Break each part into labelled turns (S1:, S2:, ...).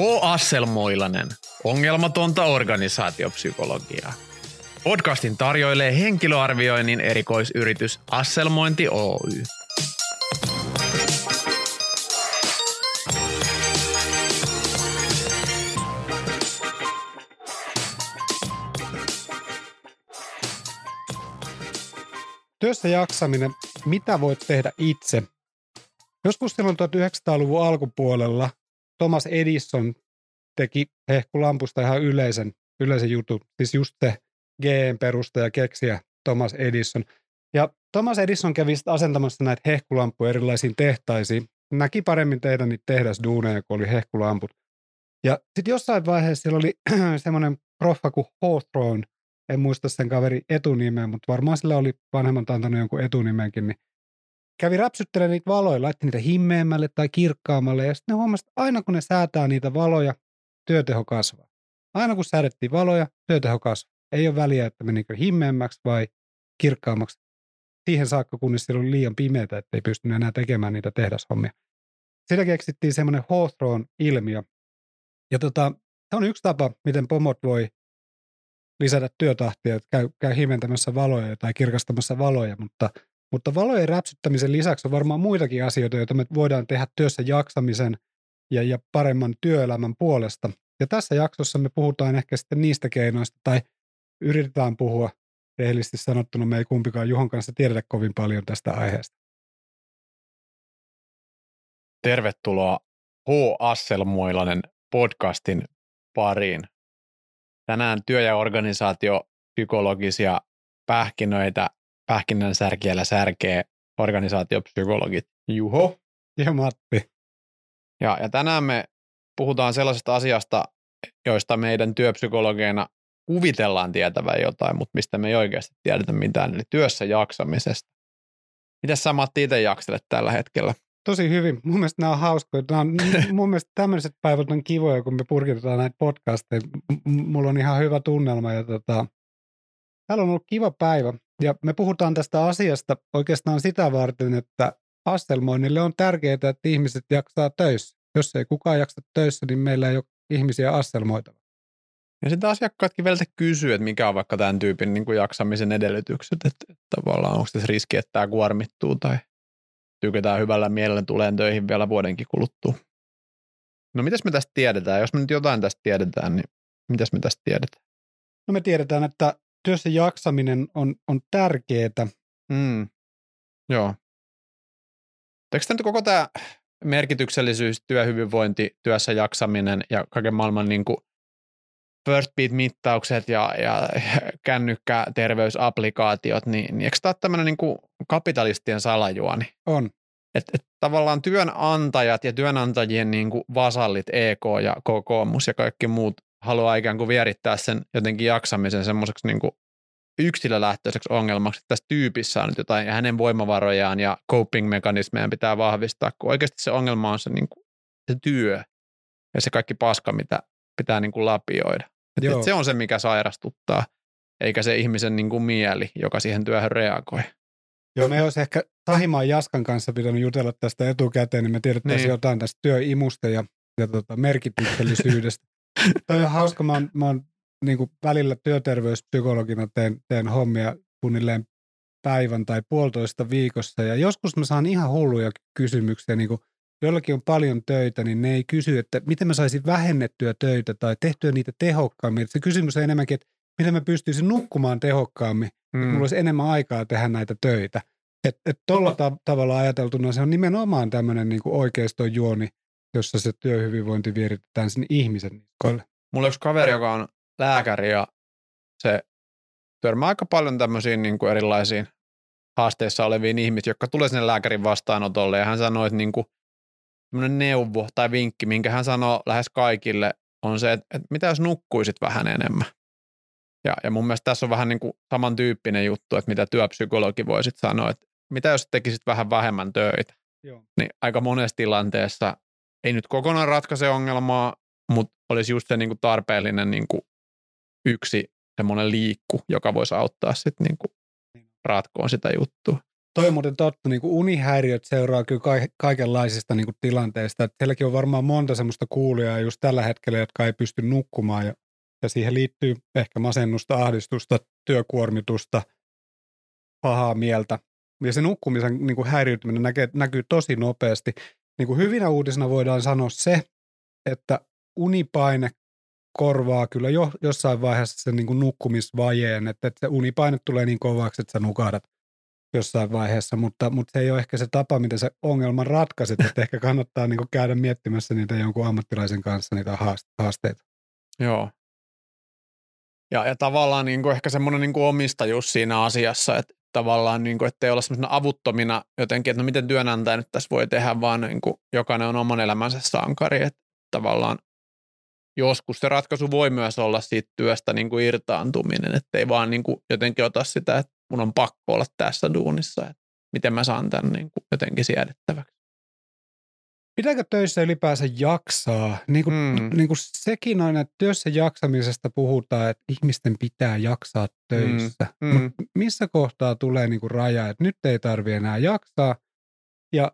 S1: H. Asselmoilanen, ongelmatonta organisaatiopsykologiaa. Podcastin tarjoilee henkilöarvioinnin erikoisyritys Asselmointi Oy.
S2: Työssä jaksaminen, mitä voit tehdä itse? Joskus silloin 1900-luvun alkupuolella Thomas Edison teki hehkulampusta ihan yleisen, yleisen jutun, siis just se GM perustaja keksiä Thomas Edison. Ja Thomas Edison kävi asentamassa näitä hehkulampuja erilaisiin tehtaisiin. Näki paremmin tehdä niitä tehdasduuneja, kun oli hehkulamput. Ja sitten jossain vaiheessa siellä oli semmoinen proffa kuin Hawthorne, en muista sen kaveri etunimeä, mutta varmaan sillä oli vanhemman antanut jonkun etunimenkin, niin kävi räpsyttelemään niitä valoja, laitti niitä himmeämmälle tai kirkkaammalle, ja sitten ne huomasi, että aina kun ne säätää niitä valoja, työteho kasvaa. Aina kun säädettiin valoja, työteho kasvaa. Ei ole väliä, että menikö himmeämmäksi vai kirkkaammaksi. Siihen saakka, kunnes siellä oli liian pimeätä, että ei pystynyt enää tekemään niitä tehdashommia. Sitä keksittiin semmoinen Hawthorne-ilmiö. Ja tota, se on yksi tapa, miten pomot voi lisätä työtahtia, että käy, käy himentämässä valoja tai kirkastamassa valoja, mutta, mutta valojen räpsyttämisen lisäksi on varmaan muitakin asioita, joita me voidaan tehdä työssä jaksamisen ja, ja paremman työelämän puolesta. Ja tässä jaksossa me puhutaan ehkä sitten niistä keinoista, tai yritetään puhua rehellisesti sanottuna, me ei kumpikaan Juhon kanssa tiedetä kovin paljon tästä aiheesta.
S1: Tervetuloa H. Asselmoilainen podcastin pariin. Tänään työ- ja organisaatio psykologisia pähkinöitä pähkinän särkiellä särkee organisaatiopsykologit Juho
S2: ja Matti.
S1: Ja, ja tänään me puhutaan sellaisesta asiasta, joista meidän työpsykologeina kuvitellaan tietävän jotain, mutta mistä me ei oikeasti tiedetä mitään, eli työssä jaksamisesta. Mitä sä Matti itse jakselet tällä hetkellä?
S2: Tosi hyvin. Mun mielestä nämä on hauskoja. Nämä on, mun mielestä tämmöiset päivät on kivoja, kun me purkitetaan näitä podcasteja. M- mulla on ihan hyvä tunnelma ja tota, täällä on ollut kiva päivä. Ja me puhutaan tästä asiasta oikeastaan sitä varten, että astelmoinnille on tärkeää, että ihmiset jaksaa töissä. Jos ei kukaan jaksa töissä, niin meillä ei ole ihmisiä astelmoitava.
S1: Ja sitten asiakkaatkin välillä kysyy, että mikä on vaikka tämän tyypin niin kuin jaksamisen edellytykset, että, että tavallaan onko tässä riski, että tämä kuormittuu tai tykätään hyvällä mielellä tuleen töihin vielä vuodenkin kuluttua. No mitäs me tästä tiedetään? Jos me nyt jotain tästä tiedetään, niin mitäs me tästä tiedetään?
S2: No me tiedetään, että työssä jaksaminen on, on tärkeää.
S1: Mm. Joo. Eikö tämä nyt koko tämä merkityksellisyys, työhyvinvointi, työssä jaksaminen ja kaiken maailman niin kuin first beat-mittaukset ja, ja kännykkäterveysapplikaatiot, niin, niin eikö tämä ole tämmöinen niin kuin kapitalistien salajuoni?
S2: On.
S1: Et, et tavallaan työnantajat ja työnantajien niin kuin vasallit, EK ja kokoomus ja kaikki muut haluaa ikään kuin vierittää sen jotenkin jaksamisen semmoiseksi niin kuin yksilölähtöiseksi ongelmaksi, että tässä tyypissä on nyt jotain ja hänen voimavarojaan ja coping-mekanismeja pitää vahvistaa, kun oikeasti se ongelma on se, niin kuin, se työ ja se kaikki paska, mitä pitää niin kuin lapioida. Et, et se on se, mikä sairastuttaa, eikä se ihmisen niin kuin mieli, joka siihen työhön reagoi.
S2: Joo, me olisi ehkä Tahimaan Jaskan kanssa pitänyt jutella tästä etukäteen, niin me tiedettäisiin niin. jotain tästä työimusta ja, ja tota, merkityksellisyydestä. Toi on hauska, mä oon, mä oon niin kuin välillä työterveyspsykologina teen, teen hommia suunnilleen päivän tai puolitoista viikossa ja joskus mä saan ihan hulluja kysymyksiä, niin kuin jollakin on paljon töitä, niin ne ei kysy, että miten mä saisin vähennettyä töitä tai tehtyä niitä tehokkaammin. se kysymys on enemmänkin, että miten mä pystyisin nukkumaan tehokkaammin, mm. että mulla olisi enemmän aikaa tehdä näitä töitä. Että et tuolla ta- tavalla ajateltuna se on nimenomaan tämmöinen niin oikeiston juoni, jossa se työhyvinvointi vieritetään sinne ihmisen niskoille.
S1: Mulla on yksi kaveri, joka on lääkäri ja se törmää aika paljon tämmöisiin niin kuin erilaisiin haasteissa oleviin ihmisiin, jotka tulee sinne lääkärin vastaanotolle ja hän sanoi, että niin kuin neuvo tai vinkki, minkä hän sanoo lähes kaikille, on se, että, että mitä jos nukkuisit vähän enemmän. Ja, ja mun mielestä tässä on vähän niin kuin samantyyppinen juttu, että mitä työpsykologi voisit sanoa, että mitä jos tekisit vähän vähemmän töitä. Joo. Niin aika monessa tilanteessa ei nyt kokonaan ratkaise ongelmaa, mutta olisi just se niin kuin tarpeellinen niin kuin yksi semmoinen liikku, joka voisi auttaa sitten niin ratkoon sitä juttua.
S2: Toi on muuten totta, niin kuin unihäiriöt seuraa kyllä ka- kaikenlaisista niin kuin tilanteista. Et sielläkin on varmaan monta semmoista kuulijaa just tällä hetkellä, jotka ei pysty nukkumaan ja, ja siihen liittyy ehkä masennusta, ahdistusta, työkuormitusta, pahaa mieltä. Ja se nukkumisen niin kuin häiriytyminen näkee, näkyy tosi nopeasti. Niin kuin hyvinä uutisina voidaan sanoa se, että unipaine korvaa kyllä jo jossain vaiheessa sen niin kuin nukkumisvajeen, että, että se unipaine tulee niin kovaksi, että sä nukahdat jossain vaiheessa, mutta, mutta se ei ole ehkä se tapa, miten se ongelman ratkaiset, että ehkä kannattaa niin kuin käydä miettimässä niitä jonkun ammattilaisen kanssa niitä haasteita.
S1: Joo. Ja, ja tavallaan niin kuin ehkä semmoinen niin kuin omistajuus siinä asiassa, että tavallaan, niin kuin, ettei olla semmoisena avuttomina jotenkin, että no miten työnantaja nyt tässä voi tehdä, vaan niin kuin jokainen on oman elämänsä sankari, että tavallaan joskus se ratkaisu voi myös olla siitä työstä niin kuin irtaantuminen, ettei vaan niin kuin jotenkin ota sitä, että mun on pakko olla tässä duunissa, että miten mä saan tämän niin kuin jotenkin siedettäväksi.
S2: Pitääkö töissä ylipäänsä jaksaa? Niin kuin, mm. niin kuin sekin että työssä jaksamisesta puhutaan, että ihmisten pitää jaksaa töissä. Mm. Mm. Mut missä kohtaa tulee niin kuin raja, että nyt ei tarvi enää jaksaa? Ja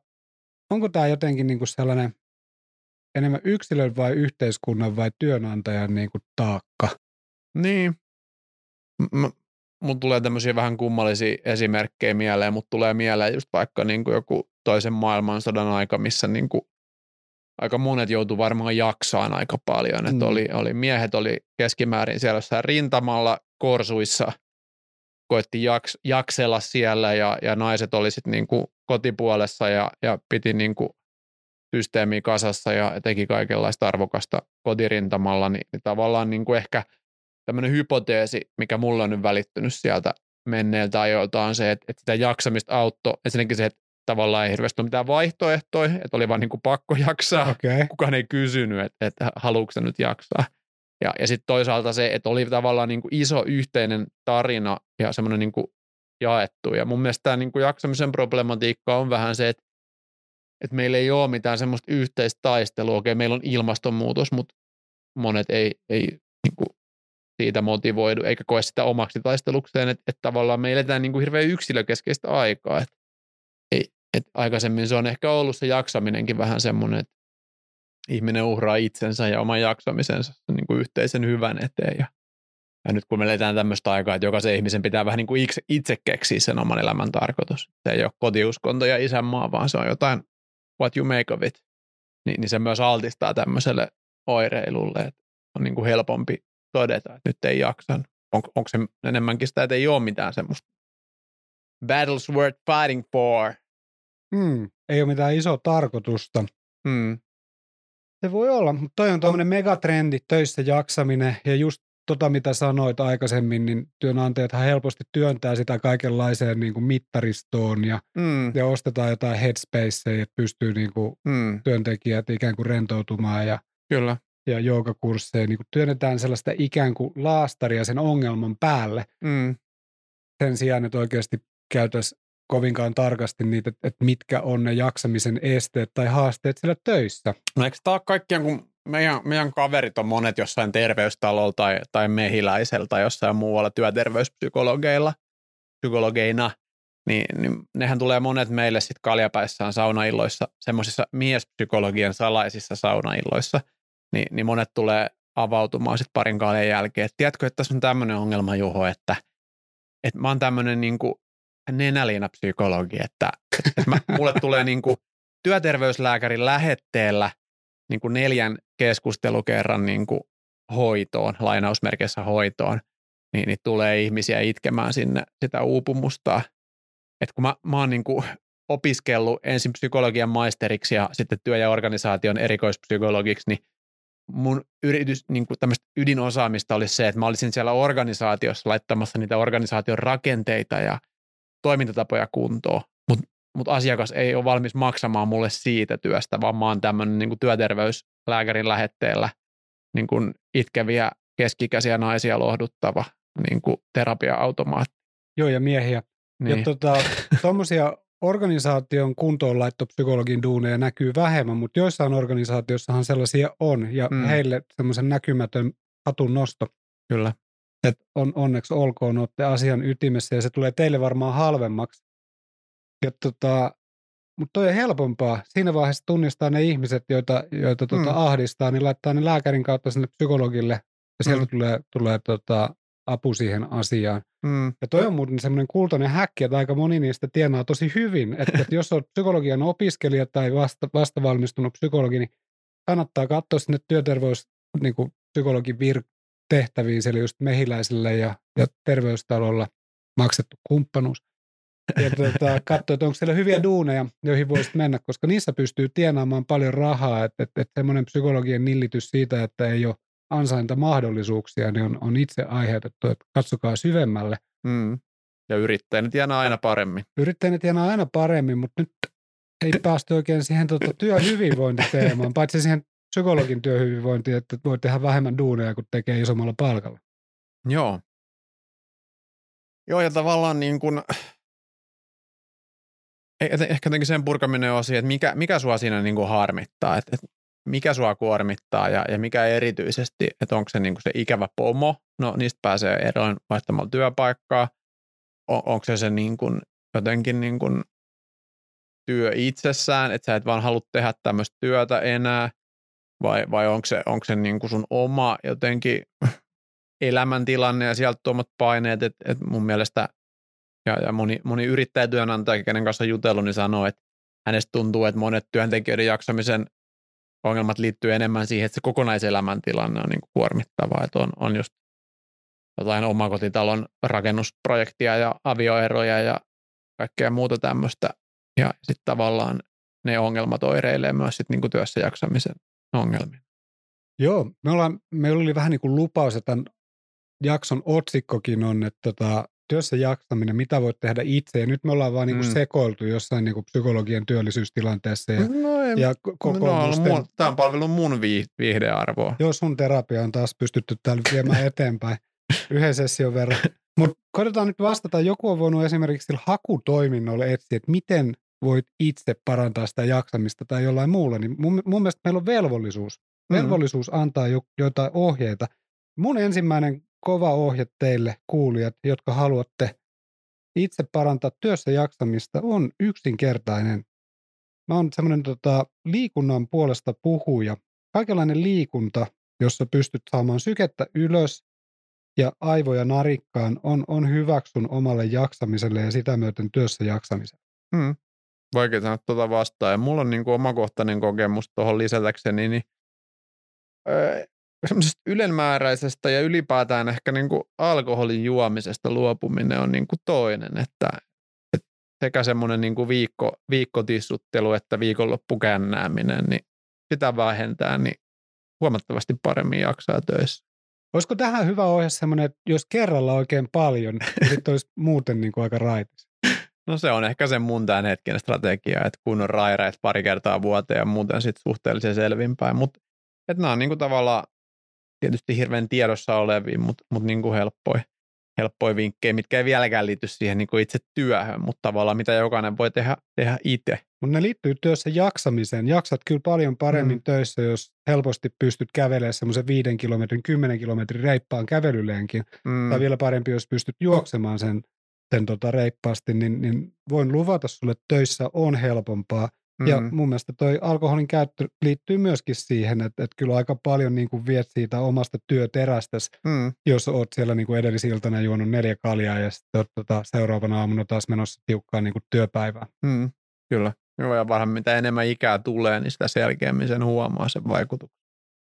S2: onko tämä jotenkin niin kuin sellainen enemmän yksilön vai yhteiskunnan vai työnantajan niin kuin taakka?
S1: Niin. Mun tulee tämmöisiä vähän kummallisia esimerkkejä mieleen, mutta tulee mieleen just vaikka niin kuin joku toisen maailmansodan aika, missä niin kuin aika monet joutu varmaan jaksaan aika paljon. Mm. oli, oli, miehet oli keskimäärin siellä jossain rintamalla korsuissa, koitti jaks, jaksella siellä ja, ja naiset oli sitten niin kuin kotipuolessa ja, ja piti niin kuin systeemiä kasassa ja teki kaikenlaista arvokasta kotirintamalla, niin, niin tavallaan niin kuin ehkä tämmöinen hypoteesi, mikä mulla on nyt välittynyt sieltä menneiltä ajoilta on se, että, että sitä jaksamista auttoi ensinnäkin se, että tavallaan ei hirveästi ole mitään vaihtoehtoja, että oli vaan niin kuin pakko jaksaa. Okay. Kukaan ei kysynyt, että, että haluatko nyt jaksaa. Ja, ja sitten toisaalta se, että oli tavallaan niin kuin iso yhteinen tarina ja semmoinen niin kuin jaettu. Ja mun mielestä tämä niin kuin jaksamisen problematiikka on vähän se, että, että meillä ei ole mitään semmoista yhteistä taistelua. Okei, meillä on ilmastonmuutos, mutta monet ei, ei niin kuin siitä motivoidu, eikä koe sitä omaksi taistelukseen, että, että tavallaan me eletään niin kuin hirveän yksilökeskeistä aikaa. Että et aikaisemmin se on ehkä ollut se jaksaminenkin vähän semmoinen, että ihminen uhraa itsensä ja oman jaksamisensa niin kuin yhteisen hyvän eteen. Ja, ja nyt kun me eletään tämmöistä aikaa, että jokaisen ihmisen pitää vähän niin kuin itse, itse keksiä sen oman elämän tarkoitus. Se ei ole kotiuskonto ja isänmaa, vaan se on jotain what you make of it. Niin, niin se myös altistaa tämmöiselle oireilulle, että on niin kuin helpompi todeta, että nyt ei jaksan. On, onko se enemmänkin sitä, että ei ole mitään semmoista battles worth fighting for –
S2: Mm, ei ole mitään isoa tarkoitusta.
S1: Mm.
S2: Se voi olla, mutta toi on tuommoinen megatrendi, töissä jaksaminen ja just tota, mitä sanoit aikaisemmin, niin työnantajat helposti työntää sitä kaikenlaiseen niin kuin mittaristoon ja, mm. ja ostetaan jotain headspaceja, että pystyy niin kuin mm. työntekijät ikään kuin rentoutumaan ja,
S1: Kyllä.
S2: Ja joogakursseja. Niin kuin työnnetään sellaista ikään kuin laastaria sen ongelman päälle
S1: mm.
S2: sen sijaan, että oikeasti käytäisiin kovinkaan tarkasti niitä, että mitkä on ne jaksamisen esteet tai haasteet siellä töissä.
S1: No eikö tämä kaikkien, kun meidän, meidän kaverit on monet jossain terveystalolla tai, tai mehiläisellä tai jossain muualla työterveyspsykologeilla, psykologeina, niin, niin nehän tulee monet meille sitten kaljapäissään saunailloissa, semmoisissa miespsykologian salaisissa saunailloissa, niin, niin monet tulee avautumaan sitten parin kaljan jälkeen. Et tiedätkö, että tässä on tämmöinen ongelma, Juho, että, että mä oon tämmöinen niinku nenäliinapsykologi, että, että mä, mulle tulee niin kuin työterveyslääkärin lähetteellä niin kuin neljän keskustelukerran niin kuin hoitoon, lainausmerkeissä hoitoon, niin, niin tulee ihmisiä itkemään sinne sitä uupumusta. Et kun mä, mä oon niin kuin opiskellut ensin psykologian maisteriksi ja sitten työ- ja organisaation erikoispsykologiksi, niin mun yritys, niin kuin tämmöistä ydinosaamista oli se, että mä olisin siellä organisaatiossa laittamassa niitä organisaation rakenteita ja toimintatapoja kuntoon, mutta mut asiakas ei ole valmis maksamaan mulle siitä työstä, vaan mä oon tämmöinen niin työterveyslääkärin lähetteellä niin kuin itkeviä keskikäisiä naisia lohduttava niin kuin terapia-automaatti.
S2: Joo, ja miehiä. Niin. Ja tuommoisia tota, organisaation kuntoon psykologin duuneja näkyy vähemmän, mutta joissain organisaatiossahan sellaisia on, ja mm. heille semmoisen näkymätön hatun nosto.
S1: Kyllä
S2: että on, onneksi olkoon olette asian ytimessä ja se tulee teille varmaan halvemmaksi Ja tota, mutta toi on helpompaa. Siinä vaiheessa tunnistaa ne ihmiset, joita, joita tota
S1: Mm.
S2: ahdistaa, niin laittaa ne lääkärin kautta sinne psykologille ja sieltä
S1: Mm.
S2: tulee, tulee tota, apu siihen asiaan.
S1: Mm.
S2: Ja toi on muuten semmoinen kultainen häkki, että aika moni niistä tienaa tosi hyvin. Että, että jos olet psykologian opiskelija tai vasta, vasta valmistunut psykologi, niin kannattaa katsoa sinne työterveys niin kuin psykologin vir- tehtäviin, eli just mehiläisille ja, ja terveystalolla maksettu kumppanuus. Ja tota, katsoa, että onko siellä hyviä duuneja, joihin voisit mennä, koska niissä pystyy tienaamaan paljon rahaa. Että, että, että semmoinen psykologien nillitys siitä, että ei ole ansaintamahdollisuuksia, niin on, on itse aiheutettu, että katsokaa syvemmälle.
S1: Mm. Ja yrittäjät tienaa aina paremmin.
S2: Yrittäjät tienaa aina paremmin, mutta nyt ei päästy oikein siihen tota, työhyvinvointiteemaan, paitsi siihen psykologin työhyvinvointiin, että voi tehdä vähemmän duuneja, kun tekee isommalla palkalla.
S1: Joo. Joo, ja tavallaan niin kuin, eh- ehkä jotenkin sen purkaminen on asia, että mikä, mikä sua siinä niin kuin harmittaa, että, että mikä sua kuormittaa ja, ja mikä erityisesti, että onko se niin se ikävä pomo, no niistä pääsee eroon vaihtamalla työpaikkaa, on, onko se se niin kuin, jotenkin niin kuin työ itsessään, että sä et vaan halua tehdä tämmöistä työtä enää, vai, vai onko se, onko se niin kuin sun oma jotenkin elämäntilanne ja sieltä tuomat paineet, että, että mun mielestä ja, ja moni, moni yrittäjätyönantaja, kenen kanssa jutellut, niin sanoo, että hänestä tuntuu, että monet työntekijöiden jaksamisen ongelmat liittyy enemmän siihen, että se kokonaiselämäntilanne on niin kuin kuormittavaa, että on, on just jotain omakotitalon rakennusprojektia ja avioeroja ja kaikkea muuta tämmöistä. Ja sitten tavallaan ne ongelmat oireilee myös sit niin kuin työssä jaksamisen ongelmia.
S2: Joo, me ollaan, meillä oli vähän niin kuin lupaus, että tämän jakson otsikkokin on, että tota, työssä jaksaminen, mitä voit tehdä itse. Ja nyt me ollaan vaan niin kuin
S1: Mm.
S2: sekoiltu jossain niin kuin psykologian työllisyystilanteessa ja,
S1: No, ei,
S2: ja
S1: no,
S2: kokoomusten.
S1: mun, tämä on palvellut mun vii, viihdearvoa.
S2: Joo, sun terapia on taas pystytty täällä viemään eteenpäin yhden session verran. Mutta koitetaan nyt vastata. Joku on voinut esimerkiksi sillä hakutoiminnolla etsiä, että miten voit itse parantaa sitä jaksamista tai jollain muulla. Niin mun, mun mielestä meillä on velvollisuus.
S1: Mm.
S2: Velvollisuus antaa jo, jotain ohjeita. Mun ensimmäinen kova ohje teille kuulijat, jotka haluatte itse parantaa työssä jaksamista, on yksinkertainen. Mä oon semmoinen tota, liikunnan puolesta puhuja. Kaikenlainen liikunta, jossa pystyt saamaan sykettä ylös ja aivoja narikkaan, on, on hyväksyn omalle jaksamiselle ja sitä myöten työssä jaksamiselle.
S1: Hmm. Vaikea sanoa tuota vastaan. Ja mulla on niin kuin omakohtainen kokemus tuohon lisätäkseni, niin öö, semmoisesta ylenmääräisestä ja ylipäätään ehkä niin kuin alkoholin juomisesta luopuminen on niin kuin toinen, että, että sekä semmoinen niin kuin viikko, viikkotissuttelu että viikonloppukännääminen, niin sitä vähentää, niin huomattavasti paremmin jaksaa töissä.
S2: Olisiko tähän hyvä ohje semmoinen, että jos kerralla oikein paljon, niin sitten olisi muuten niin kuin aika raitis.
S1: No se on ehkä se mun tämän hetken strategia, että kun on raireet pari kertaa vuoteen ja muuten sitten suhteellisen selvinpäin. Mutta että nämä on niinku tavallaan tietysti hirveän tiedossa olevia, mutta mut niinku helppoja, helppoja vinkkejä, mitkä ei vieläkään liity siihen niinku itse työhön, mutta tavallaan mitä jokainen voi tehdä, tehdä itse.
S2: Mutta ne liittyy työssä jaksamiseen. Jaksat kyllä paljon paremmin
S1: Mm.
S2: mm. töissä, jos helposti pystyt kävelemään semmoisen viiden kilometrin, kymmenen kilometrin reippaan kävelyleenkin.
S1: Mm.
S2: Tai vielä parempi, jos pystyt juoksemaan sen, sen tota reippaasti, niin, niin voin luvata sulle, että töissä on helpompaa. Mm. Ja mun mielestä toi alkoholin käyttö liittyy myöskin siihen, että, että kyllä aika paljon niin kuin viet siitä omasta työterästäsi,
S1: mm.
S2: jos oot siellä niin kuin edellisiltana juonut neljä kaljaa ja sitten oot tota, seuraavana aamuna taas menossa tiukkaan niin kuin työpäivään.
S1: Mm. Kyllä. Joo, ja varmaan mitä enemmän ikää tulee, niin sitä selkeämmin sen huomaa sen vaikutuksen.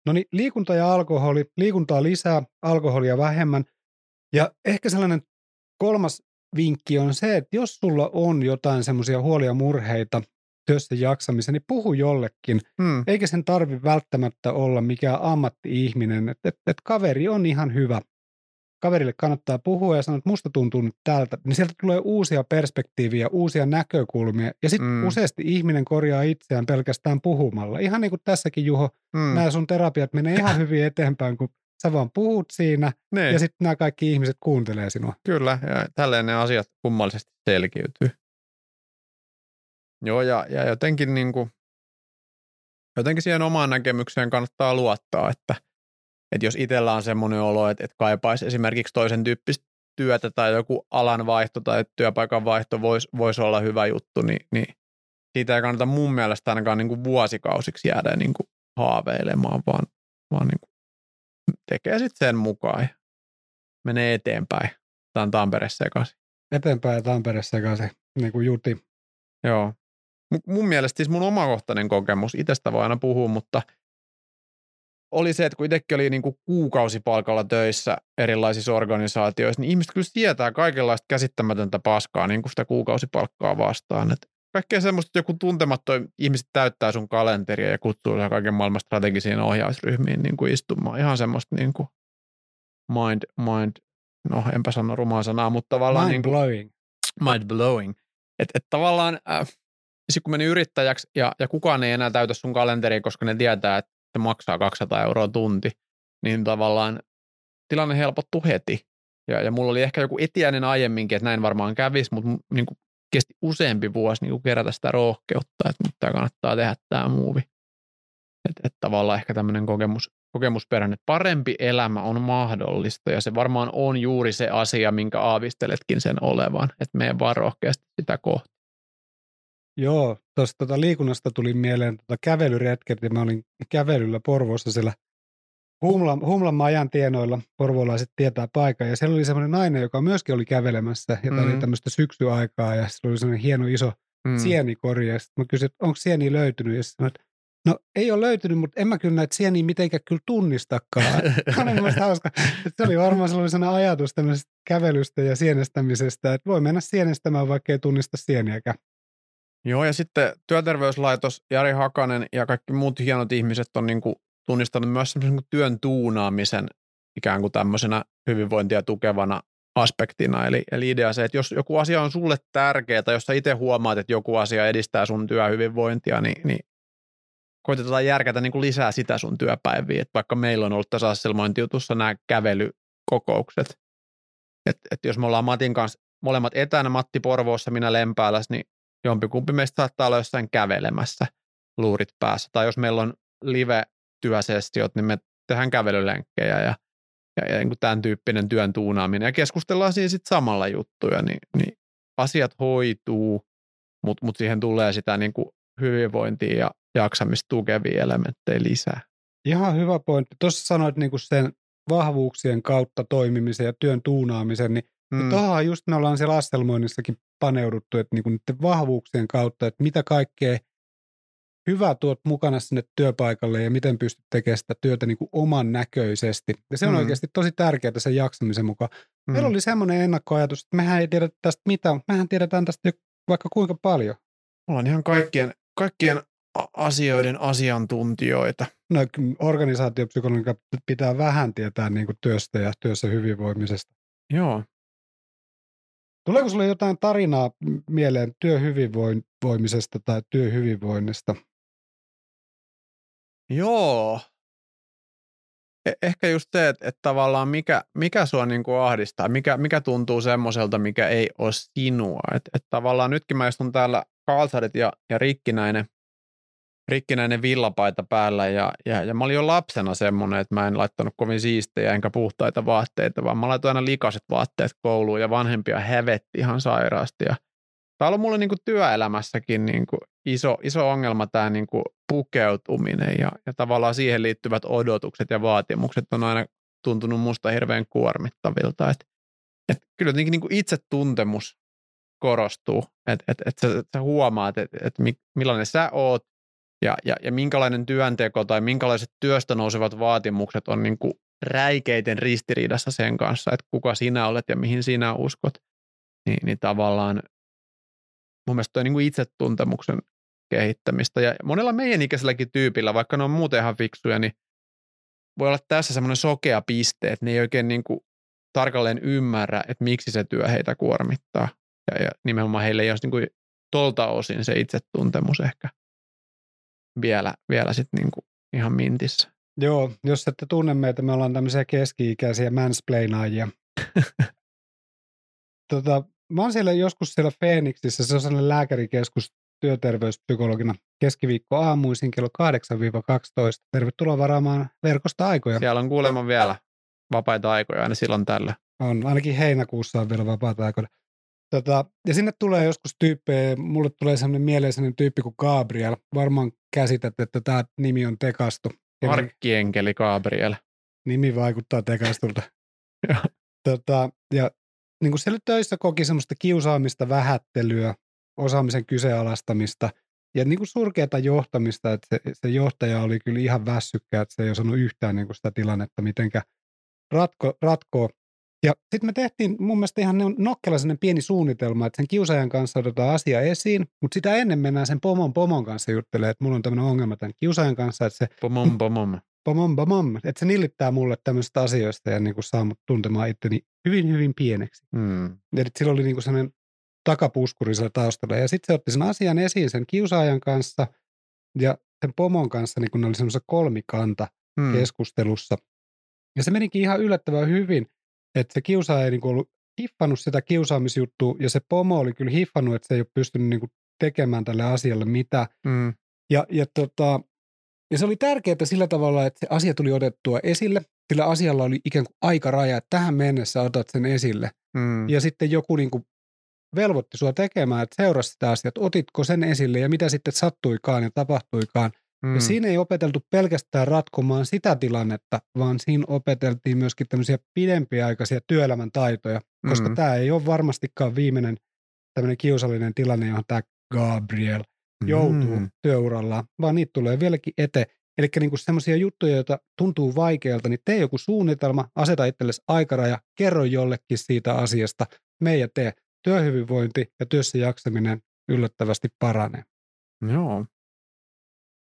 S2: No niin, liikunta ja alkoholi. Liikuntaa lisää, alkoholia vähemmän. Ja ehkä sellainen kolmas vinkki on se, että jos sulla on jotain semmoisia huolia murheita työssä jaksamisen, niin puhu jollekin.
S1: Mm.
S2: Eikä sen tarvi välttämättä olla mikään ammatti-ihminen. Että et, et kaveri on ihan hyvä. Kaverille kannattaa puhua ja sanoa, että musta tuntuu nyt tältä. Niin sieltä tulee uusia perspektiiviä, uusia näkökulmia. Ja sitten
S1: Mm.
S2: mm. useasti ihminen korjaa itseään pelkästään puhumalla. Ihan niin kuin tässäkin Juho,
S1: Mm.
S2: nämä sun terapiat menee ihan hyvin eteenpäin, kun sä vaan puhut siinä
S1: Niin.
S2: ja sitten nämä kaikki ihmiset kuuntelee sinua.
S1: Kyllä, ja tälleen ne asiat kummallisesti selkiytyy. Joo, ja, ja jotenkin, niin kuin, jotenkin siihen omaan näkemykseen kannattaa luottaa, että, että jos itsellä on semmoinen olo, että, että kaipaisi esimerkiksi toisen tyyppistä työtä tai joku alan vaihto tai työpaikan vaihto voisi vois olla hyvä juttu, niin, niin siitä ei kannata mun mielestä ainakaan niin kuin vuosikausiksi jäädä niin kuin haaveilemaan, vaan, vaan niin kuin tekee sitten sen mukaan ja menee eteenpäin. Tämä on Tampere sekaisin.
S2: Eteenpäin ja Tampere sekaisin, niin kuin Juti.
S1: Joo. Mun mielestä siis mun omakohtainen kokemus, itsestä voi aina puhua, mutta oli se, että kun itsekin oli niin kuin kuukausipalkalla töissä erilaisissa organisaatioissa, niin ihmiset kyllä sietää kaikenlaista käsittämätöntä paskaa niin kuin sitä kuukausipalkkaa vastaan. Että kaikkea semmoista, että joku tuntemattoin ihmiset täyttää sun kalenteria ja kutsuu kaiken maailman strategisiin ohjausryhmiin niin kuin istumaan. Ihan semmoista niin kuin mind, mind, no enpä sano rumaa sanaa, mutta tavallaan...
S2: Mind
S1: niin kuin,
S2: blowing.
S1: Mind blowing. Että et tavallaan, äh, kun meni yrittäjäksi ja, ja kukaan ei enää täytä sun kalenteria, koska ne tietää, että se maksaa 200 euroa tunti, niin tavallaan tilanne helpottuu heti. Ja, ja mulla oli ehkä joku etiäinen aiemminkin, että näin varmaan kävisi, mutta niin kuin kesti useampi vuosi niin kuin kerätä sitä rohkeutta, että tämä kannattaa tehdä tämä muuvi. Että et tavallaan ehkä tämmöinen kokemus, kokemusperäinen, parempi elämä on mahdollista ja se varmaan on juuri se asia, minkä aavisteletkin sen olevan, että meidän vaan rohkeasti sitä kohti.
S2: Joo, tuosta tota liikunnasta tuli mieleen tota kävelyretket, ja mä olin kävelyllä Porvoossa siellä Humlan, Humlan majan tienoilla, porvoolaiset tietää paikan, ja siellä oli semmoinen nainen, joka myöskin oli kävelemässä, ja mm. oli tämmöistä syksyaikaa, ja se oli semmoinen hieno iso mm. sienikori, ja mä kysyin, että onko sieni löytynyt, ja sanoin, että no ei ole löytynyt, mutta en mä kyllä näitä sieniä mitenkään kyllä tunnistakaan. on hauska. Se oli varmaan sellainen ajatus tämmöisestä kävelystä ja sienestämisestä, että voi mennä sienestämään, vaikka ei tunnista sieniäkään.
S1: Joo, ja sitten työterveyslaitos, Jari Hakanen ja kaikki muut hienot ihmiset on niin kuin tunnistanut myös semmoisen työn tuunaamisen ikään kuin tämmöisenä hyvinvointia tukevana aspektina. Eli, eli idea se, että jos joku asia on sulle tärkeää, tai jos sä itse huomaat, että joku asia edistää sun työhyvinvointia, niin, niin koitetaan järkätä niin kuin lisää sitä sun työpäiviä. Että vaikka meillä on ollut tässä asselmointijutussa nämä kävelykokoukset, että et jos me ollaan Matin kanssa molemmat etänä, Matti Porvoossa, minä Lempäälässä, niin jompikumpi meistä saattaa olla jossain kävelemässä luurit päässä. Tai jos meillä on live-työsessiot, niin me tehdään kävelylenkkejä ja, ja, ja niin kuin tämän tyyppinen työn tuunaaminen. Ja keskustellaan siinä sitten samalla juttuja, niin, niin asiat hoituu, mutta mut siihen tulee sitä niin kuin hyvinvointia ja jaksamista tukevia elementtejä lisää.
S2: Ihan hyvä pointti. Tuossa sanoit niin kuin sen vahvuuksien kautta toimimisen ja työn tuunaamisen, niin Mm. Tuohon just me ollaan siellä astelmoinnissakin paneuduttu, että niinku niiden vahvuuksien kautta, että mitä kaikkea hyvää tuot mukana sinne työpaikalle ja miten pystyt tekemään sitä työtä niin kuin oman näköisesti. Ja se on mm. oikeasti tosi tärkeää sen jaksamisen mukaan. Mm. Meillä oli semmoinen ennakkoajatus, että mehän ei tiedä tästä mitään, mehän tiedetään tästä vaikka kuinka paljon.
S1: Ollaan ihan kaikkien, kaikkien asioiden asiantuntijoita.
S2: No organisaatiopsykologia pitää vähän tietää niin kuin työstä ja työssä hyvinvoimisesta.
S1: Joo,
S2: Tuleeko sinulle jotain tarinaa mieleen työhyvinvoimisesta tai työhyvinvoinnista?
S1: Joo. E- ehkä just se, että, että tavallaan mikä, mikä sua niin kuin ahdistaa, mikä, mikä tuntuu semmoiselta, mikä ei ole sinua. Että, että tavallaan nytkin mä istun täällä kalsarit ja, ja rikkinäinen rikkinäinen villapaita päällä ja, ja, ja mä olin jo lapsena semmoinen, että mä en laittanut kovin siistejä enkä puhtaita vaatteita, vaan mä laitoin aina likaset vaatteet kouluun ja vanhempia hävetti ihan sairaasti. Ja tämä on ollut mulle niin kuin työelämässäkin niin kuin iso, iso ongelma tämä niin kuin pukeutuminen ja, ja tavallaan siihen liittyvät odotukset ja vaatimukset on aina tuntunut musta hirveän kuormittavilta. Et, et kyllä jotenkin niin kuin itsetuntemus korostuu, että et, et sä, sä huomaat, että et millainen sä oot, ja, ja, ja minkälainen työnteko tai minkälaiset työstä nousevat vaatimukset on niin kuin räikeiten ristiriidassa sen kanssa, että kuka sinä olet ja mihin sinä uskot, niin, niin tavallaan mun mielestä toi niin kuin itsetuntemuksen kehittämistä. Ja monella meidän ikäiselläkin tyypillä, vaikka ne on muuten ihan fiksuja, niin voi olla tässä semmoinen sokea piste, että ne ei oikein niin kuin tarkalleen ymmärrä, että miksi se työ heitä kuormittaa. Ja, ja nimenomaan heille ei ole niin kuin tolta osin se itsetuntemus ehkä vielä, vielä sitten niinku ihan mintissä.
S2: Joo, jos ette tunne meitä, me ollaan tämmöisiä keski-ikäisiä mansplainaajia. tota, mä oon siellä joskus siellä Phoenixissa, se on sellainen lääkärikeskus työterveyspsykologina keskiviikko aamuisin kello 8-12. Tervetuloa varaamaan verkosta aikoja.
S1: Siellä on kuulemma vielä vapaita aikoja aina silloin tällä.
S2: On, ainakin heinäkuussa on vielä vapaata aikoina. Tota, ja sinne tulee joskus tyyppejä, mulle tulee sellainen mieleen sellainen tyyppi kuin Gabriel. Varmaan käsität, että tämä nimi on tekastu.
S1: Arkkienkeli Gabriel.
S2: Nimi vaikuttaa tekastulta. tota, ja niin kuin siellä töissä koki semmoista kiusaamista, vähättelyä, osaamisen kyseenalaistamista ja niin kuin surkeata johtamista, että se, se johtaja oli kyllä ihan väsykkä, että se ei osannut yhtään niin kuin sitä tilannetta mitenkä ratko, ratkoa. Ja sitten me tehtiin mun mielestä ihan nokkela pieni suunnitelma, että sen kiusaajan kanssa otetaan asia esiin, mutta sitä ennen mennään sen pomon pomon kanssa juttelemaan, että mulla on tämmöinen ongelma tämän kiusaajan kanssa, että se...
S1: Pomon pomon.
S2: Pomon pomon, että se nillittää mulle tämmöistä asioista ja niin kuin saa mut tuntemaan itteni hyvin, hyvin pieneksi.
S1: Mm.
S2: Eli sillä oli niin kuin sellainen takapuskuri siellä taustalla. Ja sitten se otti sen asian esiin sen kiusaajan kanssa ja sen pomon kanssa, niin kun ne oli semmoisessa kolmikanta mm. keskustelussa. Ja se menikin ihan yllättävän hyvin, että se kiusaaja ei niin ollut hiffannut sitä kiusaamisjuttua, ja se pomo oli kyllä hiffannut, että se ei ole pystynyt niin tekemään tälle asialle mitä.
S1: Mm.
S2: Ja, ja, tota, ja se oli tärkeää sillä tavalla, että se asia tuli otettua esille, sillä asialla oli ikään kuin aikaraja, että tähän mennessä otat sen esille.
S1: Mm.
S2: Ja sitten joku niin kuin velvoitti sua tekemään, että seurasi sitä asiaa, että otitko sen esille ja mitä sitten sattuikaan ja tapahtuikaan. Mm. Ja siinä ei opeteltu pelkästään ratkomaan sitä tilannetta, vaan siinä opeteltiin myöskin tämmöisiä pidempiaikaisia työelämän taitoja, koska mm. tämä ei ole varmastikaan viimeinen tämmöinen kiusallinen tilanne, johon tämä Gabriel joutuu mm. työurallaan, vaan niitä tulee vieläkin eteen. Eli niin semmoisia juttuja, joita tuntuu vaikealta, niin tee joku suunnitelma, aseta itsellesi aikaraja, kerro jollekin siitä asiasta, me ja tee. Työhyvinvointi ja työssä jaksaminen yllättävästi paranee.
S1: Joo.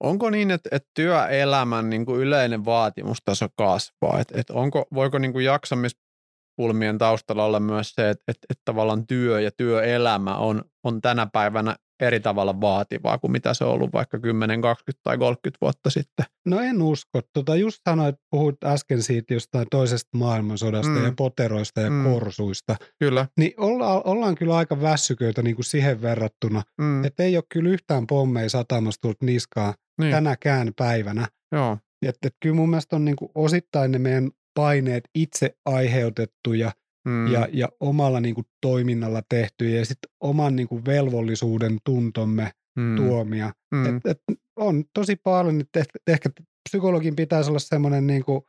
S1: Onko niin, että, että työelämän niin kuin yleinen vaatimustaso kasvaa? Et, et onko, voiko niin kuin jaksamispulmien taustalla olla myös se, että, että, että tavallaan työ ja työelämä on, on tänä päivänä eri tavalla vaativaa kuin mitä se on ollut vaikka 10, 20 tai 30 vuotta sitten?
S2: No en usko. Tota, just sanoit, puhuit äsken siitä jostain toisesta maailmansodasta mm. ja poteroista ja mm. korsuista.
S1: Kyllä.
S2: Niin olla, ollaan kyllä aika väsyköitä niin kuin siihen verrattuna, mm. että ei ole kyllä yhtään pommeja satamassa tullut niskaan niin. tänäkään päivänä.
S1: Joo.
S2: Että, et kyllä mun mielestä on niin kuin osittain ne meidän paineet itse aiheutettuja mm. ja, ja omalla niin kuin toiminnalla tehtyjä ja sitten oman niin kuin velvollisuuden tuntomme mm. tuomia. Mm. Et, et on tosi paljon, että ehkä, ehkä psykologin pitäisi olla semmoinen niin kuin,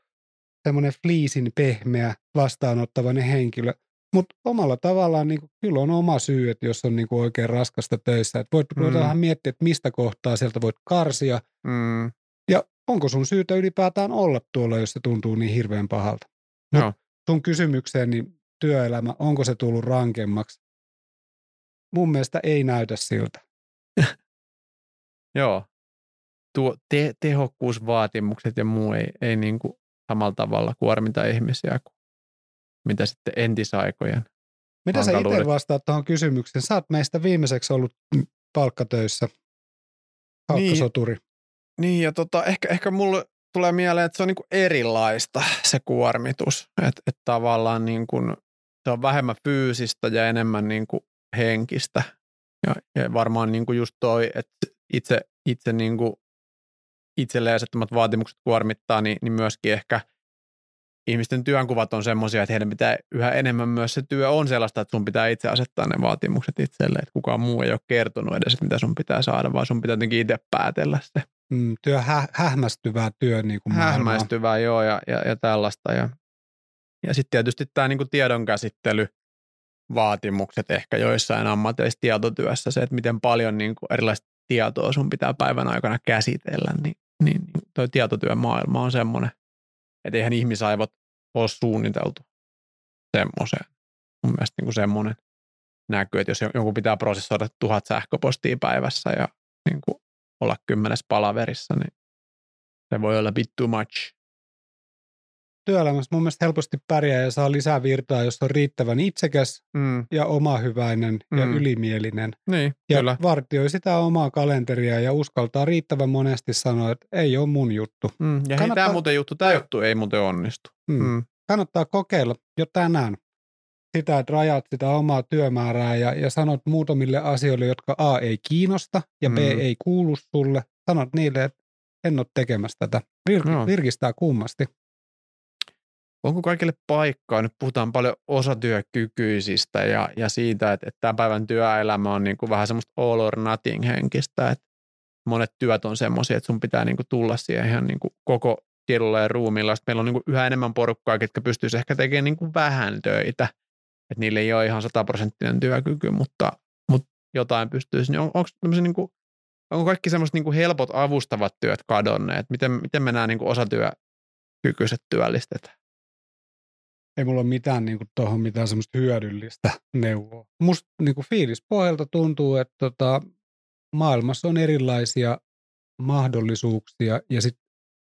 S2: semmoinen fliisin pehmeä vastaanottavainen henkilö, mutta omalla tavallaan niin kuin, kyllä on oma syy, että jos on niin kuin, oikein raskasta töissä. Et voit mm. vähän miettiä, että mistä kohtaa sieltä voit karsia.
S1: Mm.
S2: Ja onko sun syytä ylipäätään olla tuolla, jos se tuntuu niin hirveän pahalta.
S1: No.
S2: sun kysymykseen, niin työelämä, onko se tullut rankemmaksi? Mun mielestä ei näytä siltä.
S1: Joo. Tuo te- tehokkuusvaatimukset ja muu ei, ei niin kuin samalla tavalla kuormita ihmisiä kuin mitä sitten entisaikojen.
S2: Mitä sä itse vastaat tuohon kysymykseen? Sä oot meistä viimeiseksi ollut palkkatöissä, palkkasoturi. Niin,
S1: niin ja tota, ehkä, ehkä mulle tulee mieleen, että se on niin kuin erilaista se kuormitus. Että et tavallaan niin kuin se on vähemmän fyysistä ja enemmän niin kuin henkistä. Ja, ja varmaan niin kuin just toi, että itse, itse niin kuin itselleen asettamat vaatimukset kuormittaa, niin, niin myöskin ehkä ihmisten työnkuvat on semmoisia, että heidän pitää yhä enemmän myös se työ on sellaista, että sun pitää itse asettaa ne vaatimukset itselle, että kukaan muu ei ole kertonut edes, että mitä sun pitää saada, vaan sun pitää jotenkin itse päätellä se.
S2: Mm, työ hä- hähmästyvää työ niin kuin
S1: Hähmäistyvää, joo, ja, ja, ja tällaista. Ja, ja sitten tietysti tämä niin tiedonkäsittely, vaatimukset ehkä joissain ammateissa tietotyössä, se, että miten paljon niin kuin erilaista tietoa sun pitää päivän aikana käsitellä, niin, niin, niin tuo tietotyömaailma on semmoinen, että eihän ihmisaivot ole suunniteltu semmoiseen. Mun mielestä niin kuin semmoinen näkyy, että jos jonkun pitää prosessoida tuhat sähköpostia päivässä ja niin kuin olla kymmenes palaverissa, niin se voi olla bit too much
S2: työelämässä mun mielestä helposti pärjää ja saa lisää virtaa, jos on riittävän itsekäs
S1: mm.
S2: ja omahyväinen mm. ja ylimielinen.
S1: Niin,
S2: ja
S1: kyllä.
S2: vartioi sitä omaa kalenteria ja uskaltaa riittävän monesti sanoa, että ei ole mun juttu.
S1: Mm. Ja Kannattaa... hei, tämä muuten juttu, tämä juttu ei muuten onnistu.
S2: Mm. Mm. Kannattaa kokeilla jo tänään sitä, että rajat sitä omaa työmäärää ja, ja sanot muutamille asioille, jotka A ei kiinnosta ja B mm. ei kuulu sulle. Sanot niille, että en ole tekemässä tätä. Vir- no. Virkistää kummasti.
S1: Onko kaikille paikkaa? Nyt puhutaan paljon osatyökykyisistä ja, ja siitä, että, että tämän päivän työelämä on niin kuin vähän semmoista all or nothing henkistä, että monet työt on semmoisia, että sun pitää niin kuin tulla siihen ihan niin kuin koko tiedolla ja ruumilla. Sitten meillä on niin kuin yhä enemmän porukkaa, ketkä pystyisi ehkä tekemään niin kuin vähän töitä, että niille ei ole ihan sataprosenttinen työkyky, mutta, mutta jotain pystyisi. Niin on, onko niin kuin, onko kaikki semmoiset niin kuin helpot avustavat työt kadonneet? Miten, miten me nämä niin kuin osatyökykyiset työllistetään?
S2: Ei mulla ole mitään niin tuohon mitään semmoista hyödyllistä neuvoa. Musta niin kuin fiilis pohjalta tuntuu, että tota, maailmassa on erilaisia mahdollisuuksia ja sit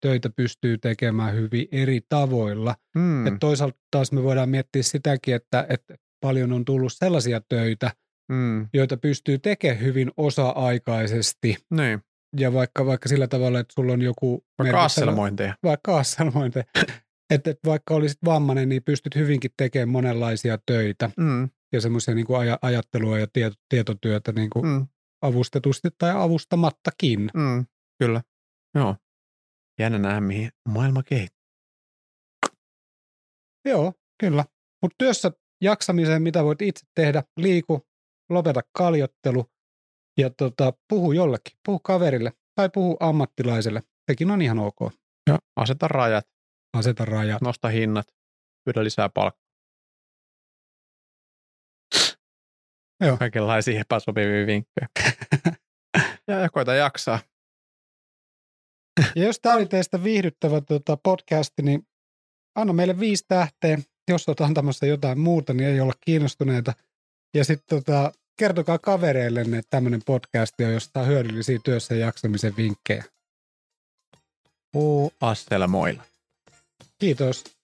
S2: töitä pystyy tekemään hyvin eri tavoilla. Mm. Et toisaalta taas me voidaan miettiä sitäkin, että, että paljon on tullut sellaisia töitä, mm. joita pystyy tekemään hyvin osa-aikaisesti.
S1: Niin.
S2: Ja vaikka, vaikka sillä tavalla, että sulla on joku...
S1: Vaikka asselmointeja.
S2: Vaikka asselmointeja. Että et vaikka olisit vammainen, niin pystyt hyvinkin tekemään monenlaisia töitä mm. ja semmoisia niin aj- ajattelua ja tieto, tietotyötä niin kuin mm. avustetusti tai avustamattakin.
S1: Mm. Kyllä, joo. Jännä nähdä, mihin maailma kehittyy.
S2: Joo, kyllä. Mutta työssä jaksamiseen, mitä voit itse tehdä, liiku, lopeta kaljottelu ja tota, puhu jollekin, puhu kaverille tai puhu ammattilaiselle. Sekin on ihan ok.
S1: Ja aseta rajat.
S2: Aseta rajat.
S1: Nosta hinnat. Pyydä lisää palkkaa.
S2: Joo.
S1: Kaikenlaisia epäsopivia vinkkejä. ja, ja koita jaksaa.
S2: Ja jos tämä oli teistä viihdyttävä tuota, podcasti, niin anna meille viisi tähteä. Jos olet antamassa jotain muuta, niin ei olla kiinnostuneita. Ja sitten tota, kertokaa kavereille, että tämmöinen podcast on jostain hyödyllisiä työssä jaksamisen vinkkejä.
S1: Uu, Astelmoilla.
S2: Kiitos.